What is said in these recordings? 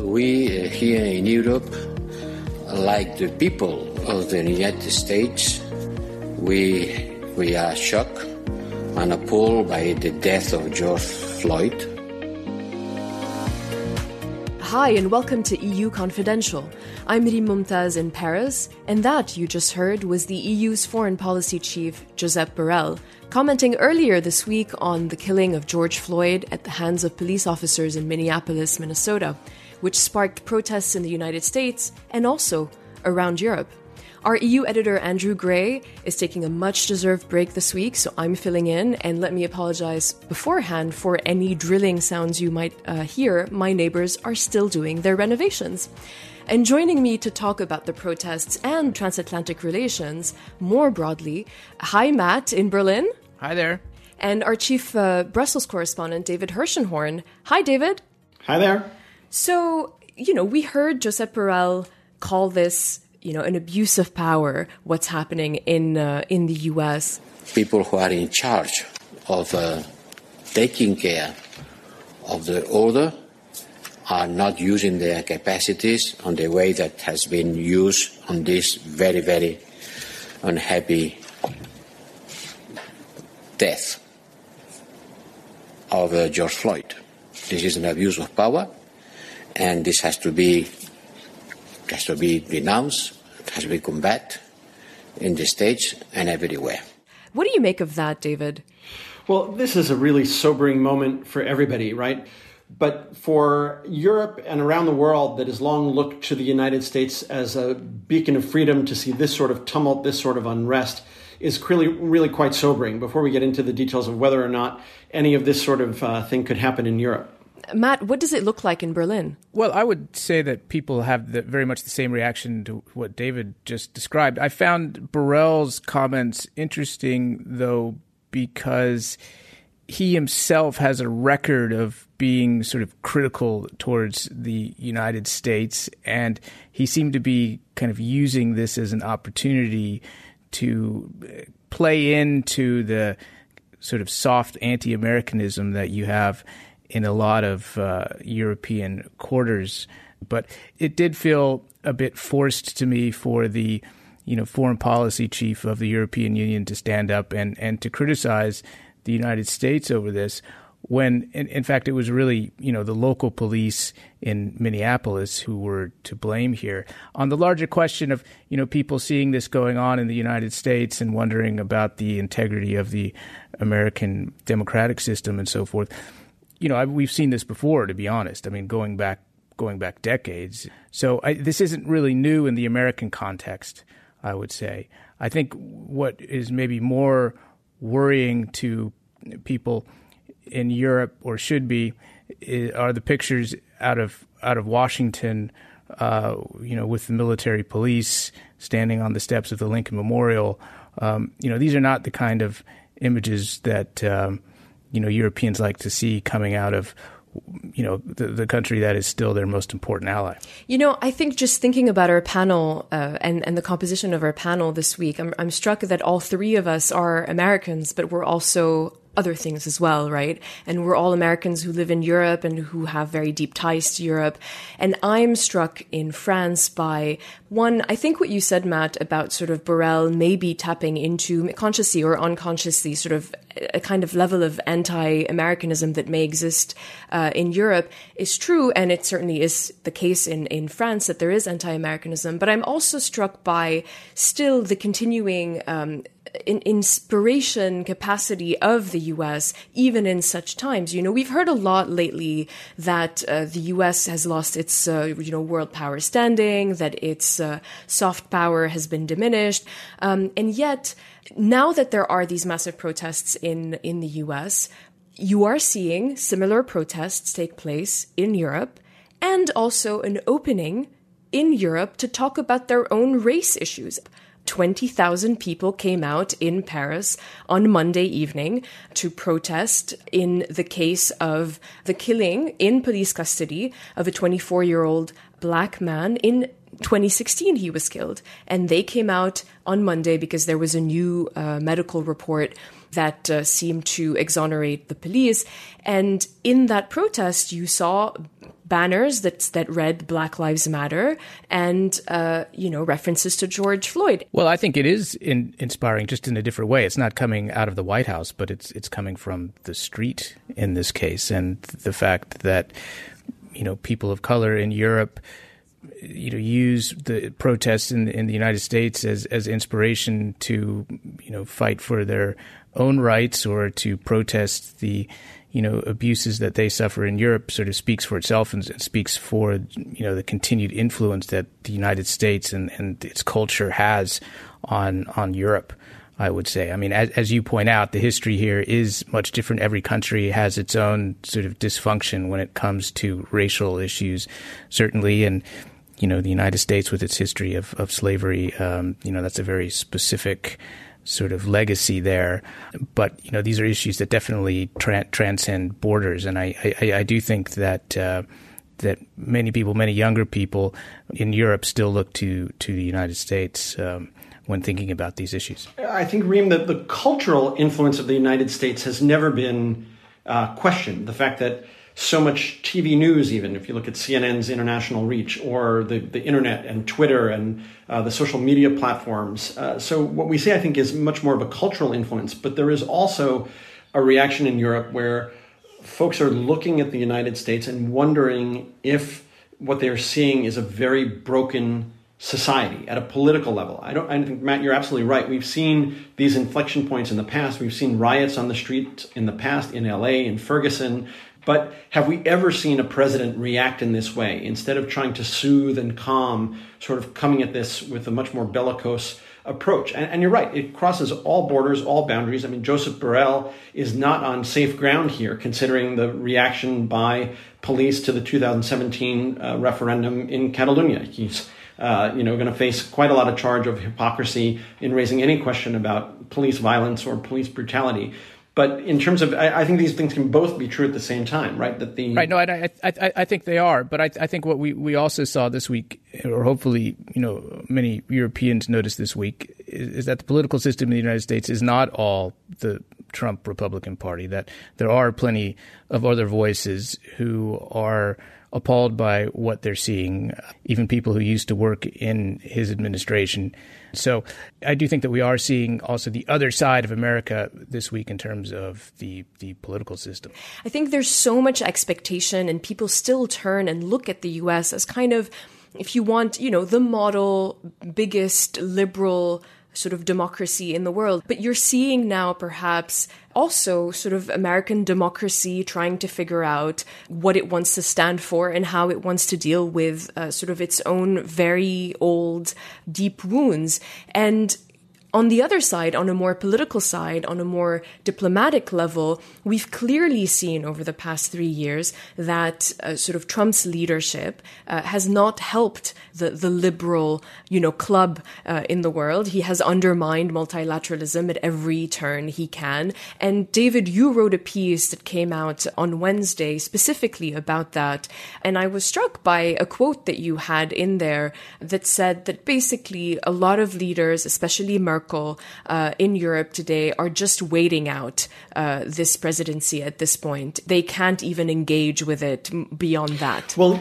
We here in Europe, like the people of the United States, we, we are shocked and appalled by the death of George Floyd. Hi, and welcome to EU Confidential. I'm Rym Momtaz in Paris, and that you just heard was the EU's foreign policy chief, Josep Borrell, commenting earlier this week on the killing of George Floyd at the hands of police officers in Minneapolis, Minnesota, which sparked protests in the United States and also around Europe. Our EU editor, Andrew Gray, is taking a much deserved break this week, so I'm filling in. And let me apologize beforehand for any drilling sounds you might uh, hear. My neighbors are still doing their renovations. And joining me to talk about the protests and transatlantic relations more broadly, hi, Matt in Berlin. Hi there. And our chief uh, Brussels correspondent, David Herszenhorn. Hi, David. Hi there. So, you know, we heard Josep Borrell call this you know an abuse of power what's happening in uh, in the US people who are in charge of uh, taking care of the order are not using their capacities on the way that has been used on this very very unhappy death of uh, George Floyd. This is an abuse of power and this has to be has to be denounced, has to be combated in the States and everywhere. What do you make of that, David? Well, this is a really sobering moment for everybody, right? But for Europe and around the world that has long looked to the United States as a beacon of freedom to see this sort of tumult, this sort of unrest, is really, really quite sobering before we get into the details of whether or not any of this sort of uh, thing could happen in Europe. Matt, what does it look like in Berlin? Well, I would say that people have the, very much the same reaction to what David just described. I found Borrell's comments interesting, though, because he himself has a record of being sort of critical towards the United States, and he seemed to be kind of using this as an opportunity to uh, play into the sort of soft anti Americanism that you have in a lot of uh, European quarters. But it did feel a bit forced to me for the you know foreign policy chief of the European Union to stand up and, and to criticize the United States over this when in, in, fact it was really you know the local police in Minneapolis who were to blame here on the larger question of you know people seeing this going on in the United States and wondering about the integrity of the American democratic system and so forth you know, I, we've seen this before, to be honest. I mean, going back going back decades. So I, this isn't really new in the American context, I would say. I think what is maybe more worrying to people in Europe, or should be, are the pictures out of out of Washington. Uh, you know, with the military police standing on the steps of the Lincoln Memorial. Um, you know, these are not the kind of images that um, you know Europeans like to see coming out of you know the, the country that is still their most important ally. You know, I think just thinking about our panel uh, and and the composition of our panel this week, I'm, I'm struck that all three of us are Americans, but we're also other things as well, right? And we're all Americans who live in Europe and who have very deep ties to Europe. And I'm struck in France by one, I think what you said, Matt, about sort of Borrell maybe tapping into consciously or unconsciously sort of a kind of level of anti-Americanism that may exist uh, in Europe is true, and it certainly is the case in in France that there is anti-Americanism. But I'm also struck by still the continuing um, in inspiration capacity of the U.S. even in such times. You know, we've heard a lot lately that uh, the U.S. has lost its uh, you know world power standing, that its uh, soft power has been diminished, um, and yet now that there are these massive protests in in the U.S., you are seeing similar protests take place in Europe, and also an opening in Europe to talk about their own race issues. 20,000 people came out in Paris on Monday evening to protest in the case of the killing in police custody of a 24 year old black man in 2016 he was killed and they came out on monday because there was a new uh, medical report that uh, seemed to exonerate the police and in that protest you saw banners that that read Black Lives Matter and uh, you know references to George Floyd. Well, I think it is in, inspiring, just in a different way. It's not coming out of the White House, but it's it's coming from the street in this case, and the fact that you know people of color in Europe you know use the protests in in the United States as as inspiration to you know fight for their own rights or to protest the you know abuses that they suffer in Europe sort of speaks for itself and, speaks for you know the continued influence that the United States and, and its culture has on on Europe. I would say. I mean, as, as you point out, the history here is much different. Every country has its own sort of dysfunction when it comes to racial issues, certainly, and you know the United States with its history of of slavery. Um, you know, that's a very specific sort of legacy there. But you know, these are issues that definitely tra- transcend borders, and I, I, I do think that. Uh, that many people, many younger people in Europe, still look to to the United States um, when thinking about these issues. I think, Rym, that the cultural influence of the United States has never been uh, questioned. The fact that so much TV news, even if you look at CNN's international reach or the, the internet and Twitter and uh, the social media platforms. Uh, so, what we see, I think, is much more of a cultural influence, but there is also a reaction in Europe where folks are looking at the United States and wondering if what they are seeing is a very broken society at a political level. I don't I think Matt you're absolutely right. We've seen these inflection points in the past. We've seen riots on the street in the past in LA in Ferguson. But have we ever seen a president react in this way instead of trying to soothe and calm, sort of coming at this with a much more bellicose approach? And, and, you're right, it crosses all borders, all boundaries. I mean, Joseph Borrell is not on safe ground here, considering the reaction by police to the 2017 uh, referendum in Catalonia. He's uh, you know, going to face quite a lot of charge of hypocrisy in raising any question about police violence or police brutality. But in terms of, I, I, think these things can both be true at the same time, right? That the right. No, I, I, I think they are. But I, I think what we, we also saw this week, or hopefully, you know, many Europeans noticed this week, is, is that the political system in the United States is not all the Trump Republican Party. That there are plenty of other voices who are appalled by what they're seeing, even people who used to work in his administration. So I do think that we are seeing also the other side of America this week in terms of the, the political system. I think there's so much expectation, and people still turn and look at the US as kind of, if you want, you know, the model, biggest liberal sort of democracy in the world. But you're seeing now perhaps also sort of American democracy trying to figure out what it wants to stand for and how it wants to deal with uh, sort of its own very old, deep wounds. And on the other side, on a more political side, on a more diplomatic level, we've clearly seen over the past three years that uh, sort of Trump's leadership uh, has not helped the, the liberal, you know, club uh, in the world. He has undermined multilateralism at every turn he can. And David, you wrote a piece that came out on Wednesday specifically about that. And I was struck by a quote that you had in there that said that basically a lot of leaders, especially Merkel, Merkel uh, in Europe today are just waiting out uh, this presidency at this point. They can't even engage with it beyond that. Well,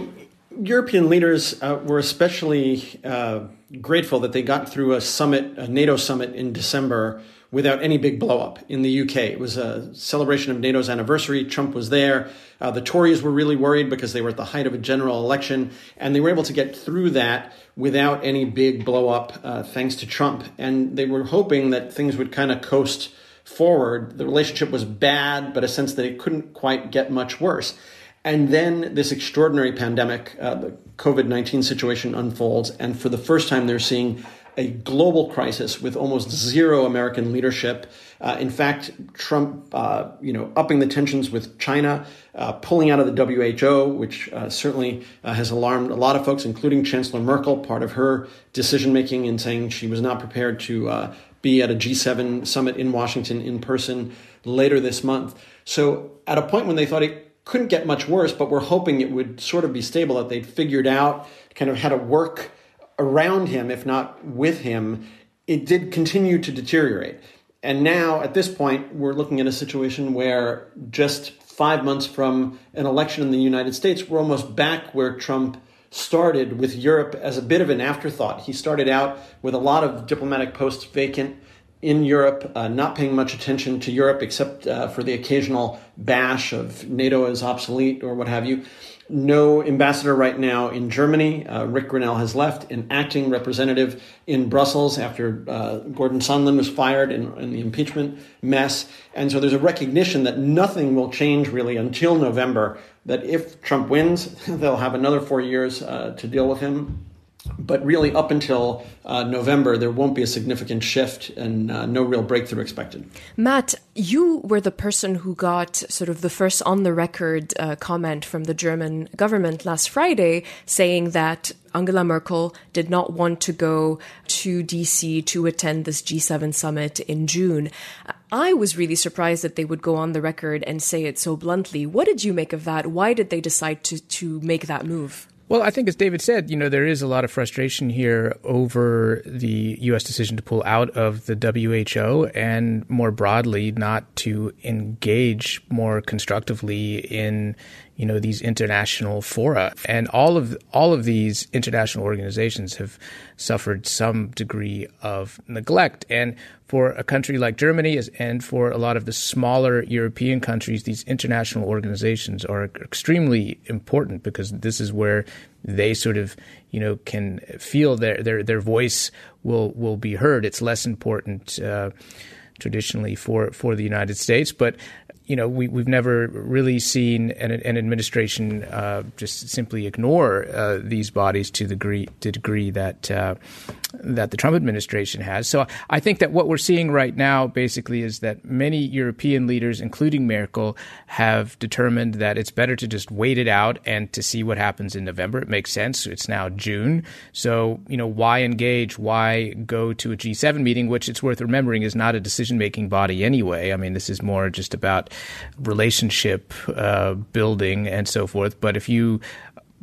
European leaders uh, were especially uh, grateful that they got through a summit, a NATO summit in December without any big blowup in the UK. It was a celebration of NATO's anniversary. Trump was there. Uh, the Tories were really worried because they were at the height of a general election, and they were able to get through that without any big blowup uh, thanks to Trump. And they were hoping that things would kind of coast forward. The relationship was bad, but a sense that it couldn't quite get much worse. And then this extraordinary pandemic, uh, the COVID 19 situation unfolds. And for the first time, they're seeing a global crisis with almost zero American leadership. Uh, in fact, Trump, uh, you know, upping the tensions with China, uh, pulling out of the WHO, which uh, certainly uh, has alarmed a lot of folks, including Chancellor Merkel. Part of her decision making in saying she was not prepared to uh, be at a G7 summit in Washington in person later this month. So, at a point when they thought it couldn't get much worse, but we're hoping it would sort of be stable, that they'd figured out kind of how to work around him, if not with him, it did continue to deteriorate. And now, at this point, we're looking at a situation where just five months from an election in the United States, we're almost back where Trump started with Europe as a bit of an afterthought. He started out with a lot of diplomatic posts vacant in Europe, uh, not paying much attention to Europe except uh, for the occasional bash of NATO is obsolete or what have you. No ambassador right now in Germany. Uh, Rick Grenell has left, an acting representative in Brussels after uh, Gordon Sondland was fired in, in the impeachment mess. And so there's a recognition that nothing will change really until November. That if Trump wins, they'll have another four years uh, to deal with him but really up until uh, November, there won't be a significant shift and uh, no real breakthrough expected. Matt, you were the person who got sort of the first on the record uh, comment from the German government last Friday saying that Angela Merkel did not want to go to DC to attend this G7 summit in June. I was really surprised that they would go on the record and say it so bluntly. What did you make of that? Why did they decide to, to make that move? Well, I think as David said, you know, there is a lot of frustration here over the U.S. decision to pull out of the WHO and more broadly not to engage more constructively in, you know, these international fora. And all of all of these international organizations have suffered some degree of neglect. And for a country like Germany and for a lot of the smaller European countries, these international organizations are extremely important because this is where they sort of, you know, can feel their their their voice will will be heard. It's less important. Uh, traditionally for for the United States, but you know, we, we've never really seen an, an administration uh, just simply ignore uh, these bodies to the degree, to degree that uh, that the Trump administration has. So I think that what we're seeing right now basically is that many European leaders, including Merkel, have determined that it's better to just wait it out and to see what happens in November. It makes sense. It's now June. So, you know, why engage? Why go to a G7 meeting, which it's worth remembering is not a decision making body anyway? I mean, this is more just about relationship uh, building and so forth. But if you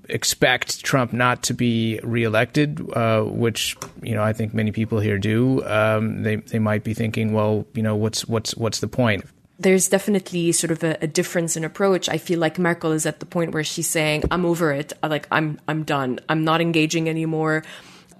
expect Trump not to be reelected, uh, which you know I think many people here do, um, they they might be thinking, well, you know, what's what's what's the point? There's definitely sort of a, a, difference in approach. I feel like Merkel is at the point where she's saying, "I'm over it. Like I'm I'm done. I'm not engaging anymore."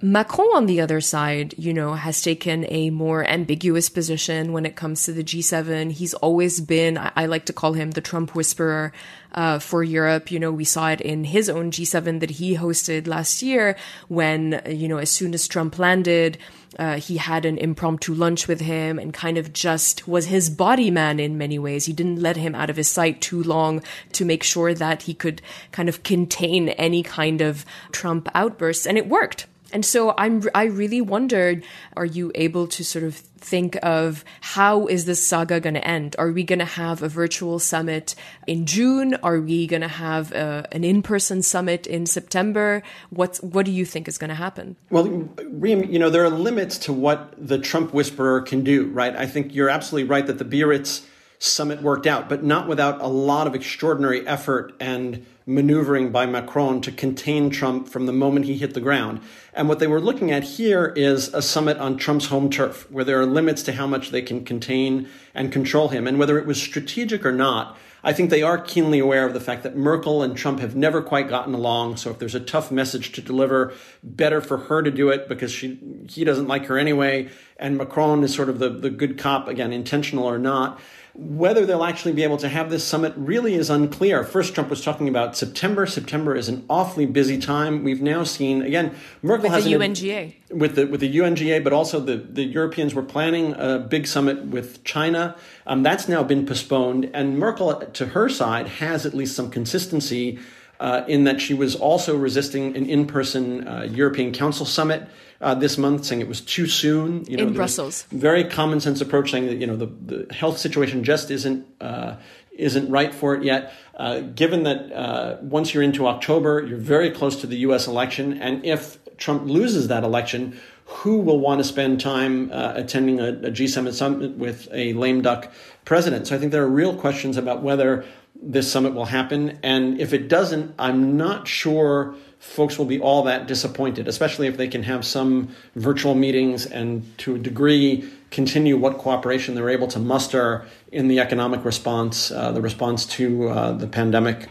Macron, on the other side, you know, has taken a more ambiguous position when it comes to the G7. He's always been, I, I like to call him the Trump whisperer uh, for Europe. You know, we saw it in his own G7 that he hosted last year when, you know, as soon as Trump landed, uh, he had an impromptu lunch with him and kind of just was his body man in many ways. He didn't let him out of his sight too long to make sure that he could kind of contain any kind of Trump outbursts. And it worked. And so I'm, I really wondered, are you able to sort of think of how is this saga going to end? Are we going to have a virtual summit in June? Are we going to have a, uh, an in-person summit in September? What's, what do you think is going to happen? Well, Rym, you know, there are limits to what the Trump whisperer can do, right? I think you're absolutely right that the Biarritz summit worked out, but not without a lot of extraordinary effort and maneuvering by Macron to contain Trump from the moment he hit the ground. And what they were looking at here is a summit on Trump's home turf, where there are limits to how much they can contain and control him. And whether it was strategic or not, I think they are keenly aware of the fact that Merkel and Trump have never quite gotten along. So if there's a tough message to deliver, better for her to do it because she he doesn't like her anyway. And Macron is sort of the, the good cop, again, intentional or not. Whether they'll actually be able to have this summit really is unclear. First, Trump was talking about September. September is an awfully busy time. We've now seen again Merkel with has the UNGA with the with the UNGA, but also the the Europeans were planning a big summit with China. Um, that's now been postponed, and Merkel, to her side, has at least some consistency uh, in that she was also resisting an in person uh, European Council summit uh, this month, saying it was too soon. You know, in Brussels. Very common sense approach, saying that you know the, the health situation just isn't uh, isn't right for it yet. Uh, given that uh, once you're into October, you're very close to the U.S. election, and if Trump loses that election, who will want to spend time uh, attending a a G7 summit with a lame duck president? So I think there are real questions about whether this summit will happen, and if it doesn't, I'm not sure folks will be all that disappointed, especially if they can have some virtual meetings and to a degree continue what cooperation they're able to muster in the economic response, uh, the response to uh, the pandemic,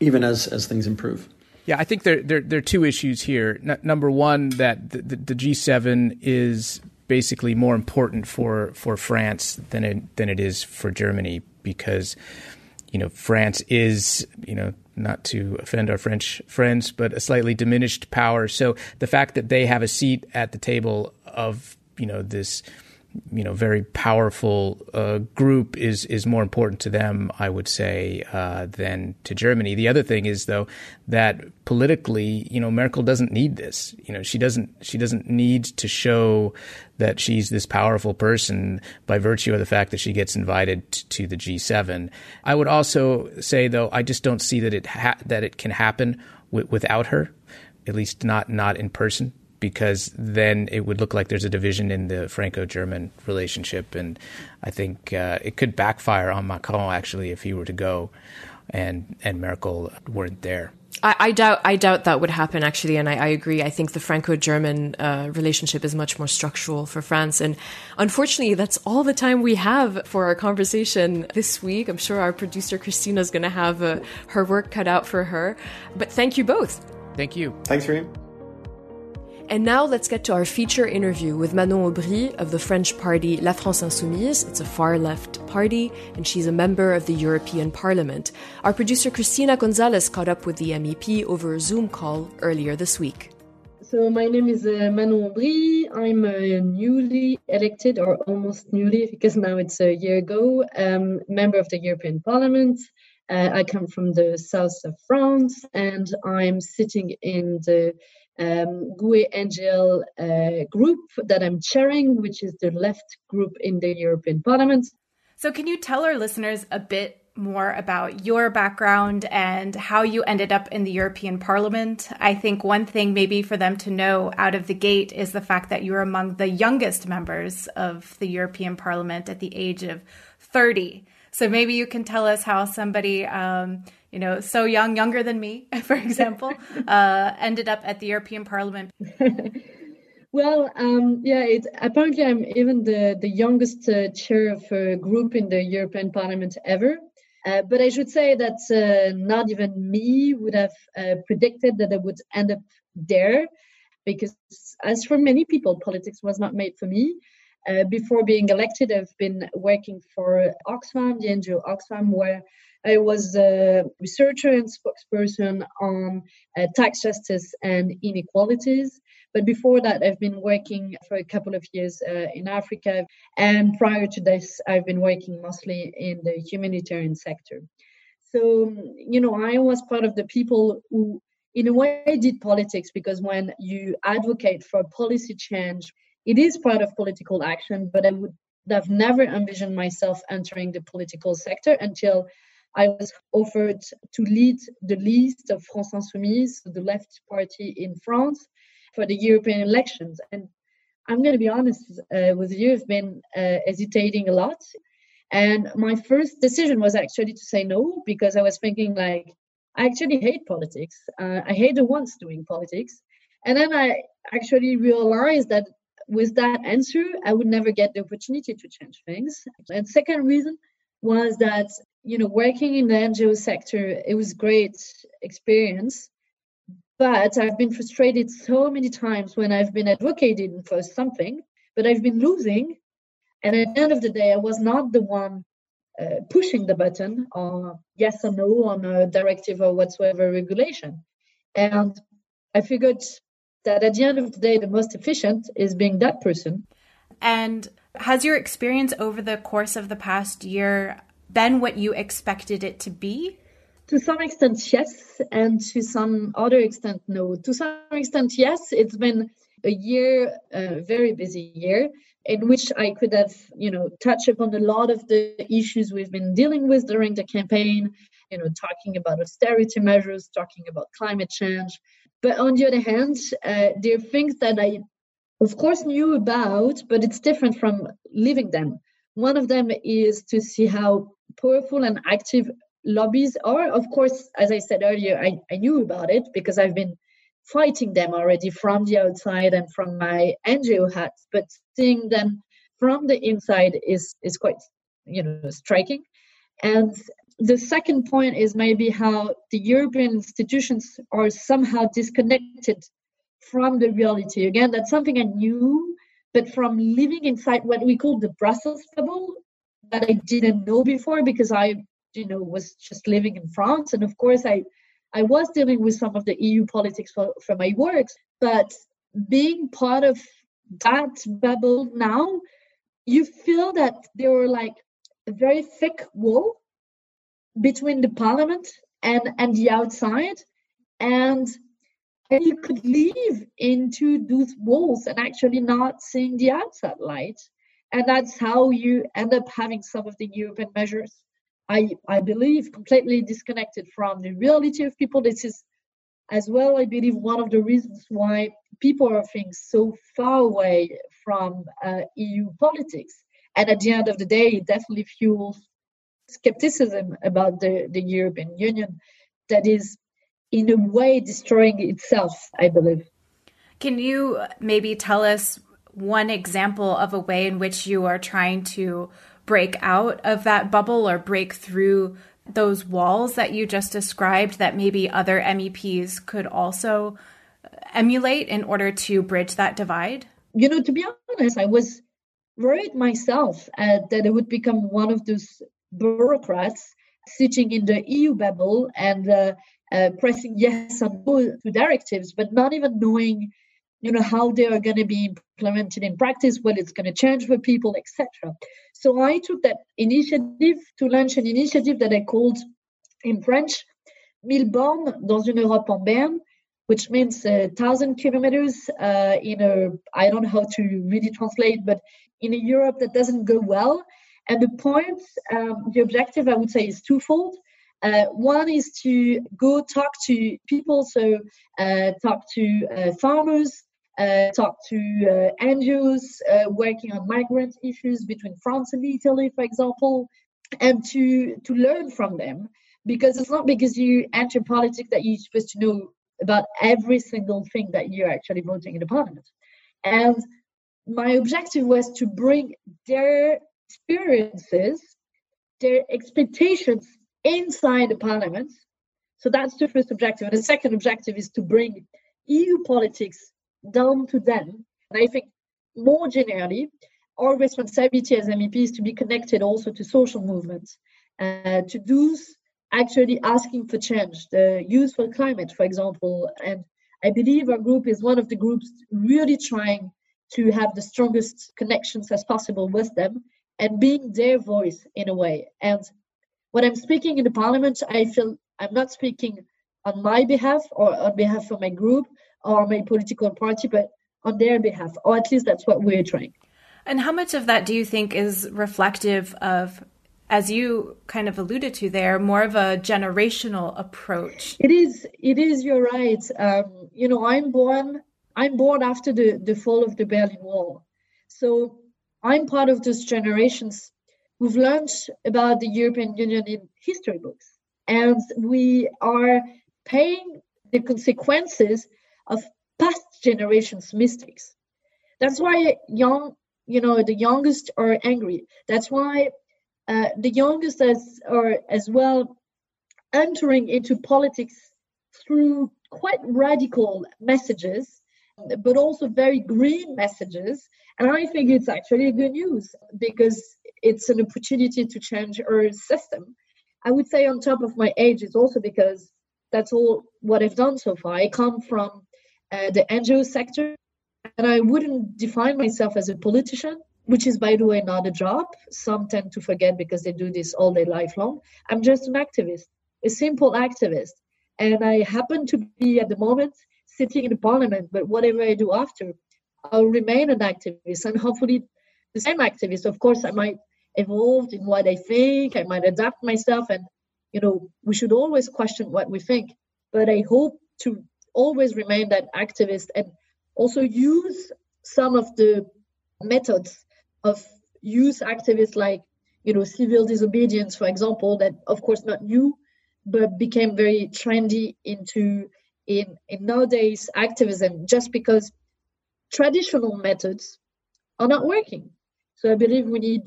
even as, as things improve. Yeah, I think there, there, there are two issues here. N- number one, that the, the, the, G7 is basically more important for, for France than it, than it is for Germany because, you know, France is, you know, not to offend our French friends, but a slightly diminished power. So the fact that they have a seat at the table of, you know, this you know very powerful uh, group is is more important to them, I would say, uh, than to Germany. The other thing is though that politically, you know, Merkel doesn't need this. You know, she doesn't she doesn't need to show that she's this powerful person by virtue of the fact that she gets invited to the G7. I would also say though, I just don't see that it ha- that it can happen w- without her, at least not not in person because then it would look like there's a division in the Franco-German relationship, and I think uh, it could backfire on Macron actually if he were to go, and and Merkel weren't there. I, I doubt I doubt that would happen actually, and I, I agree. I think the Franco-German uh, relationship is much more structural for France, and unfortunately, that's all the time we have for our conversation this week. I'm sure our producer Christina is going to have uh, her work cut out for her, but thank you both. Thank you. Thanks, Rym. And now let's get to our feature interview with Manon Aubry of the French party La France Insoumise. It's a far left party, and she's a member of the European Parliament. Our producer Christina Gonzalez caught up with the MEP over a Zoom call earlier this week. So my name is uh, Manon Aubry. I'm a newly elected, or almost newly, because now it's a year ago, um, member of the European Parliament. Uh, I come from the south of France, and I'm sitting in the um, GUE NGL uh, group that I'm chairing, which is the left group in the European Parliament. So, can you tell our listeners a bit more about your background and how you ended up in the European Parliament? I think one thing, maybe for them to know out of the gate, is the fact that you're among the youngest members of the European Parliament at the age of 30. So, maybe you can tell us how somebody um, you know, so young, younger than me, for example, uh, ended up at the European Parliament? well, um, yeah, it, apparently I'm even the, the youngest uh, chair of a group in the European Parliament ever. Uh, but I should say that uh, not even me would have uh, predicted that I would end up there, because as for many people, politics was not made for me. Uh, before being elected, I've been working for Oxfam, the NGO Oxfam, where I was a researcher and spokesperson on uh, tax justice and inequalities. But before that, I've been working for a couple of years uh, in Africa. And prior to this, I've been working mostly in the humanitarian sector. So, you know, I was part of the people who, in a way, did politics because when you advocate for policy change, it is part of political action, but I would have never envisioned myself entering the political sector until I was offered to lead the list of France Insoumise, the left party in France, for the European elections. And I'm going to be honest uh, with you, I've been uh, hesitating a lot. And my first decision was actually to say no, because I was thinking, like, I actually hate politics. Uh, I hate the ones doing politics. And then I actually realized that with that answer, I would never get the opportunity to change things. And second reason was that you know working in the NGO sector it was great experience but I've been frustrated so many times when I've been advocating for something but I've been losing and at the end of the day I was not the one uh, pushing the button or yes or no on a directive or whatsoever regulation and I figured that at the end of the day the most efficient is being that person and has your experience over the course of the past year been what you expected it to be? To some extent, yes, and to some other extent, no. To some extent, yes, it's been a year, a very busy year, in which I could have, you know, touched upon a lot of the issues we've been dealing with during the campaign, you know, talking about austerity measures, talking about climate change. But on the other hand, uh, there are things that I of course knew about, but it's different from living them. One of them is to see how powerful and active lobbies are. Of course, as I said earlier, I, I knew about it because I've been fighting them already from the outside and from my NGO hats, but seeing them from the inside is is quite you know striking and the second point is maybe how the european institutions are somehow disconnected from the reality. Again that's something i knew but from living inside what we call the brussels bubble that i didn't know before because i you know was just living in france. And of course i i was dealing with some of the eu politics for, for my works but being part of that bubble now you feel that there were like a very thick wall between the parliament and and the outside and and you could leave into those walls and actually not seeing the outside light and that's how you end up having some of the european measures i i believe completely disconnected from the reality of people this is as well i believe one of the reasons why people are feeling so far away from uh, EU politics. And at the end of the day, it definitely fuels skepticism about the, the European Union that is, in a way, destroying itself, I believe. Can you maybe tell us one example of a way in which you are trying to break out of that bubble or break through those walls that you just described that maybe other MEPs could also emulate in order to bridge that divide? You know, to be honest, I was worried myself uh, that I would become one of those bureaucrats sitting in the EU bubble and uh, uh, pressing yes on to directives, but not even knowing, you know, how they are going to be implemented in practice, what it's going to change for people, etc. So I took that initiative to launch an initiative that I called in French, Mille bornes dans une Europe en berne, which means a thousand kilometers uh, in a I don't know how to really translate, but in a Europe that doesn't go well. And the point, um, the objective, I would say, is twofold. Uh, one is to go talk to people, so uh, talk to uh, farmers, uh, talk to uh, NGOs uh, working on migrant issues between France and Italy, for example, and to to learn from them. Because it's not because you enter politics that you're supposed to know about every single thing that you're actually voting in the parliament. And my objective was to bring their experiences, their expectations inside the parliament. So that's the first objective. And the second objective is to bring EU politics down to them. And I think more generally, our responsibility as MEPs is to be connected also to social movements, uh, to those actually asking for change. The Youth for Climate, for example, and I believe our group is one of the groups really trying to have the strongest connections as possible with them and being their voice in a way. And when I'm speaking in the parliament, I feel I'm not speaking on my behalf or on behalf of my group or my political party, but on their behalf, or at least that's what we're trying. And how much of that do you think is reflective of as you kind of alluded to there, more of a generational approach. It is. It is. You're right. Um, you know, I'm born. I'm born after the the fall of the Berlin Wall, so I'm part of those generations who've learned about the European Union in history books, and we are paying the consequences of past generations' mistakes. That's why young, you know, the youngest are angry. That's why uh, the youngest as are as well entering into politics through quite radical messages, but also very green messages. And I think it's actually good news because it's an opportunity to change our system. I would say, on top of my age, is also because that's all what I've done so far. I come from uh, the NGO sector, and I wouldn't define myself as a politician which is, by the way, not a job. Some tend to forget because they do this all their life long. I'm just an activist, a simple activist. And I happen to be at the moment sitting in the parliament, but whatever I do after, I'll remain an activist and hopefully the same activist. Of course, I might evolve in what I think, I might adapt myself, and you know, we should always question what we think. But I hope to always remain that activist and also use some of the methods of youth activists like you know civil disobedience for example that of course not new but became very trendy into in, in nowadays activism just because traditional methods are not working So I believe we need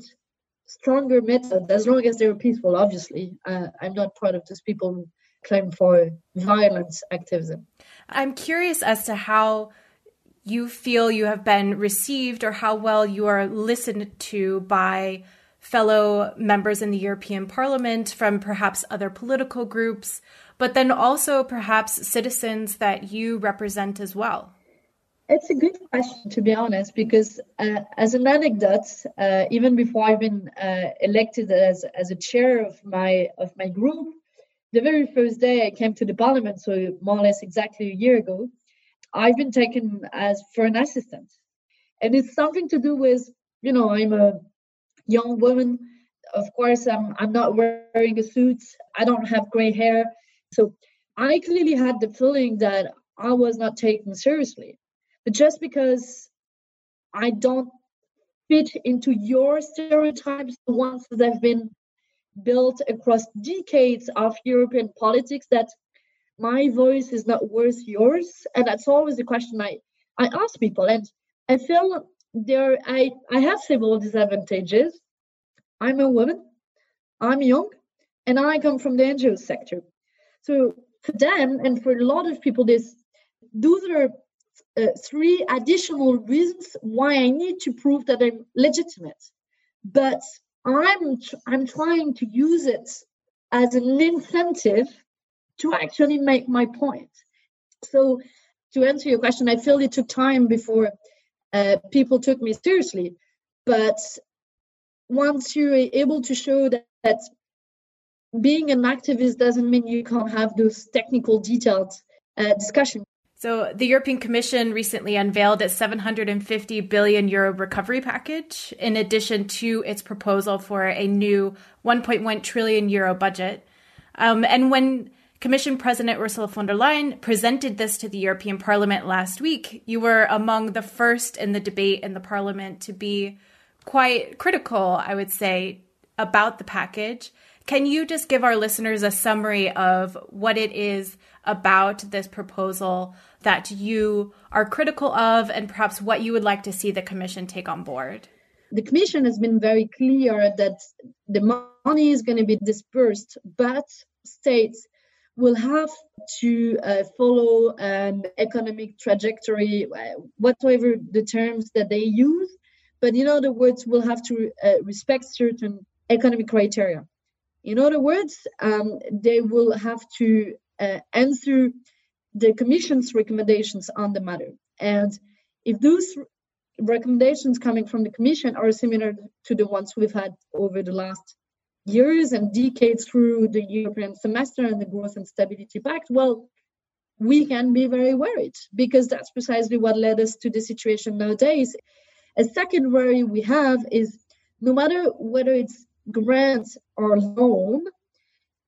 stronger methods as long as they're peaceful. Obviously, uh, I'm not part of those people who claim for violence activism. I'm curious as to how you feel you have been received or how well you are listened to by fellow members in the European Parliament from perhaps other political groups, but then also perhaps citizens that you represent as well. It's a good question, to be honest, because uh, as an anecdote, uh, even before I've been uh, elected as, as a chair of my of my group, the very first day I came to the parliament, so more or less exactly a year ago, I've been taken as for an assistant. And it's something to do with, you know, I'm a young woman. Of course, I'm, I'm not wearing a suit. I don't have gray hair. So I clearly had the feeling that I was not taken seriously. But just because I don't fit into your stereotypes, the ones that have been built across decades of European politics, that my voice is not worth yours. And that's always the question i i ask people. And i feel there i i have several disadvantages. I'm a woman. I'm young. And i come from the ngo sector so for them and for a lot of people this those are uh, three additional reasons why i need to prove that i'm legitimate but i'm i'm trying to use it as an incentive to actually make my point. So, to answer your question, I feel it took time before uh, people took me seriously. But once you're able to show that, that being an activist doesn't mean you can't have those technical detailed uh, discussion. So, the European Commission recently unveiled its 750 billion euro recovery package, in addition to its proposal for a new 1.1 trillion euro budget. Um, and when Commission President Ursula von der Leyen presented this to the European Parliament last week. You were among the first in the debate in the Parliament to be quite critical, I would say, about the package. Can you just give our listeners a summary of what it is about this proposal that you are critical of and perhaps what you would like to see the Commission take on board? The Commission has been very clear that the money is going to be dispersed, but states will have to uh, follow an economic trajectory, uh, whatever the terms that they use. But in other words, will have to uh, respect certain economic criteria. In other words, um, they will have to uh, answer the Commission's recommendations on the matter. And if those recommendations coming from the Commission are similar to the ones we've had over the last years and decades through the European semester and the Growth and Stability Pact, well, we can be very worried because that's precisely what led us to the situation nowadays. A second worry we have is no matter whether it's grant or loan,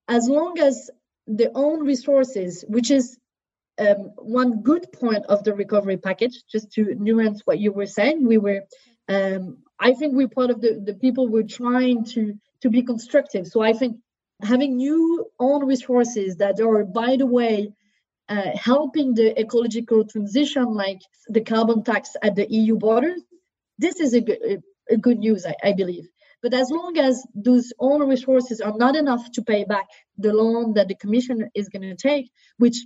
as long as the own resources, which is um, one good point of the recovery package, just to nuance what you were saying, we were, um, I think we're part of the, the people were trying to to be constructive. So I think having new own resources that are, by the way, uh, helping the ecological transition, like the carbon tax at the EU borders, this is a good, a good news, I, I believe. But as long as those own resources are not enough to pay back the loan that the Commission is going to take, which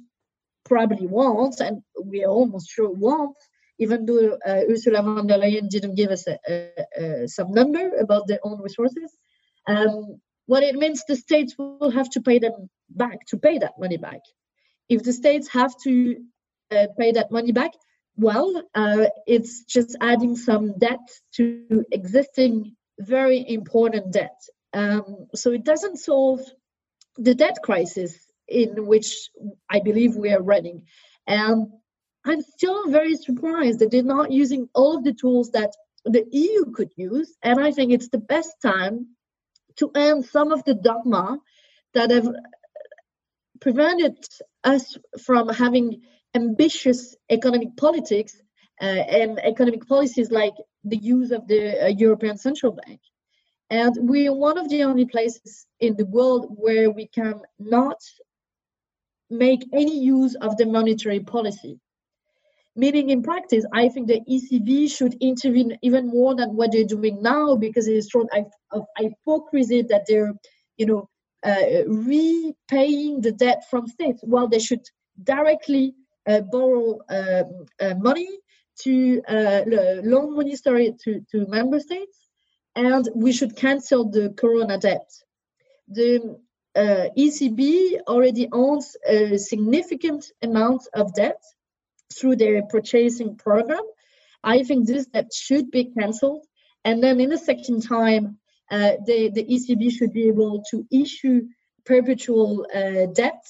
probably won't, and we are almost sure won't, even though uh, Ursula von der Leyen didn't give us a, a, a, some number about their own resources. Um, what it means the states will have to pay them back to pay that money back. If the states have to uh, pay that money back, well, uh, it's just adding some debt to existing very important debt. Um, so it doesn't solve the debt crisis in which I believe we are running. And I'm still very surprised that they're not using all of the tools that the EU could use. And I think it's the best time to end some of the dogma that have prevented us from having ambitious economic politics uh, and economic policies like the use of the uh, European Central Bank. And we are one of the only places in the world where we can not make any use of the monetary policy. Meaning, in practice, I think the ECB should intervene even more than what they're doing now because it is shown of hypocrisy that they're, you know, uh, repaying the debt from states while they should directly uh, borrow um, uh, money to uh, loan money to, to member states and we should cancel the corona debt the uh, ECB already owns a significant amount of debt through their purchasing program. I think this debt should be cancelled. And then in the second time, uh, the, the ECB should be able to issue perpetual uh, debt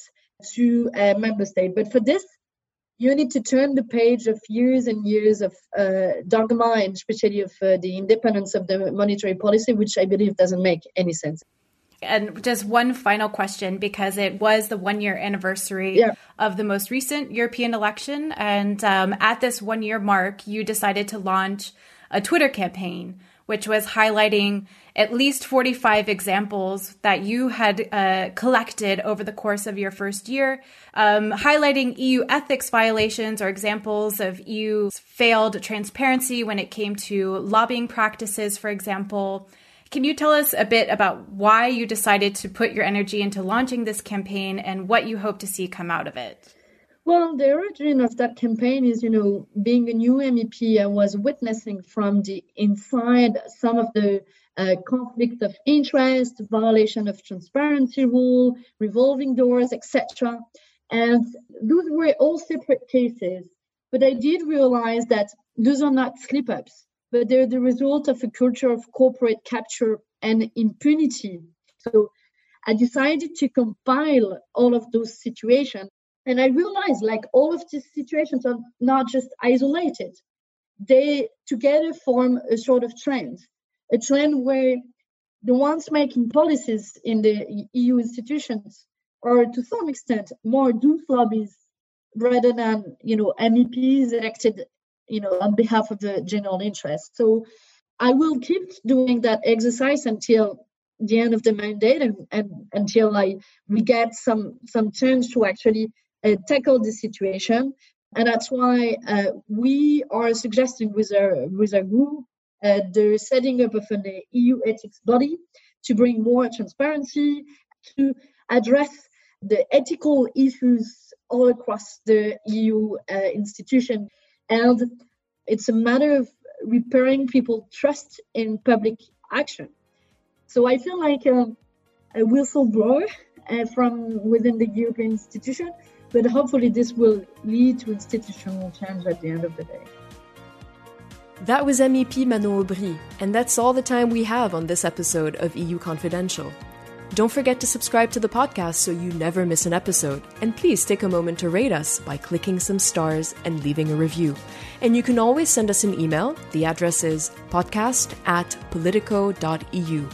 to a member state. But for this, you need to turn the page of years and years of uh, dogma, and especially of uh, the independence of the monetary policy, which I believe doesn't make any sense. And just one final question because it was the one year anniversary yeah. of the most recent European election. And um, at this one year mark, you decided to launch a Twitter campaign, which was highlighting at least 45 examples that you had uh, collected over the course of your first year, um, highlighting EU ethics violations or examples of EU failed transparency when it came to lobbying practices, for example. Can you tell us a bit about why you decided to put your energy into launching this campaign and what you hope to see come out of it? Well, the origin of that campaign is, you know, being a new MEP, I was witnessing from the inside some of the uh, conflict of interest, violation of transparency rule, revolving doors, etc. And those were all separate cases. But I did realize that those are not slip ups but they're the result of a culture of corporate capture and impunity. So I decided to compile all of those situations. And I realized like all of these situations are not just isolated. They together form a sort of trend, a trend where the ones making policies in the EU institutions are to some extent more doom lobbies rather than you know MEPs elected you know, on behalf of the general interest. So I will keep doing that exercise until the end of the mandate and, and until I we get some some chance to actually tackle the situation. And that's why uh, we are suggesting with our with our group uh, the setting up of an EU ethics body to bring more transparency to address the ethical issues all across the EU uh, institution and it's a matter of repairing people's trust in public action. So I feel like a, a whistleblower uh, from within the European institution, but hopefully this will lead to institutional change at the end of the day. That was MEP Manon Aubry, and that's all the time we have on this episode of EU Confidential. Don't forget to subscribe to the podcast so you never miss an episode. And please take a moment to rate us by clicking some stars and leaving a review. And you can always send us an email. The address is podcast at politico.eu.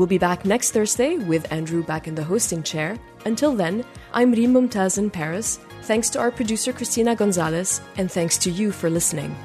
We'll be back next Thursday with Andrew back in the hosting chair. Until then, I'm Rym Momtaz in Paris. Thanks to our producer Christina Gonzalez, and thanks to you for listening.